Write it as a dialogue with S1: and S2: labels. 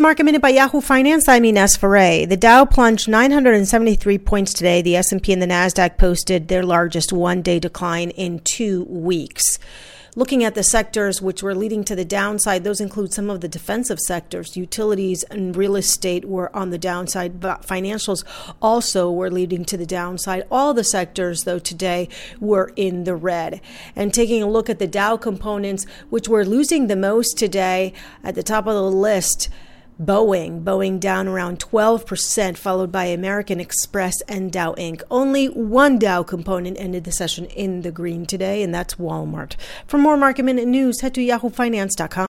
S1: Market Minute by Yahoo Finance. I'm Ines Ferre. The Dow plunged 973 points today. The S&P and the Nasdaq posted their largest one-day decline in two weeks. Looking at the sectors which were leading to the downside, those include some of the defensive sectors. Utilities and real estate were on the downside, but financials also were leading to the downside. All the sectors, though, today were in the red. And taking a look at the Dow components, which were losing the most today, at the top of the list, Boeing, Boeing down around 12%, followed by American Express and Dow Inc. Only one Dow component ended the session in the green today, and that's Walmart. For more market minute news, head to yahoofinance.com.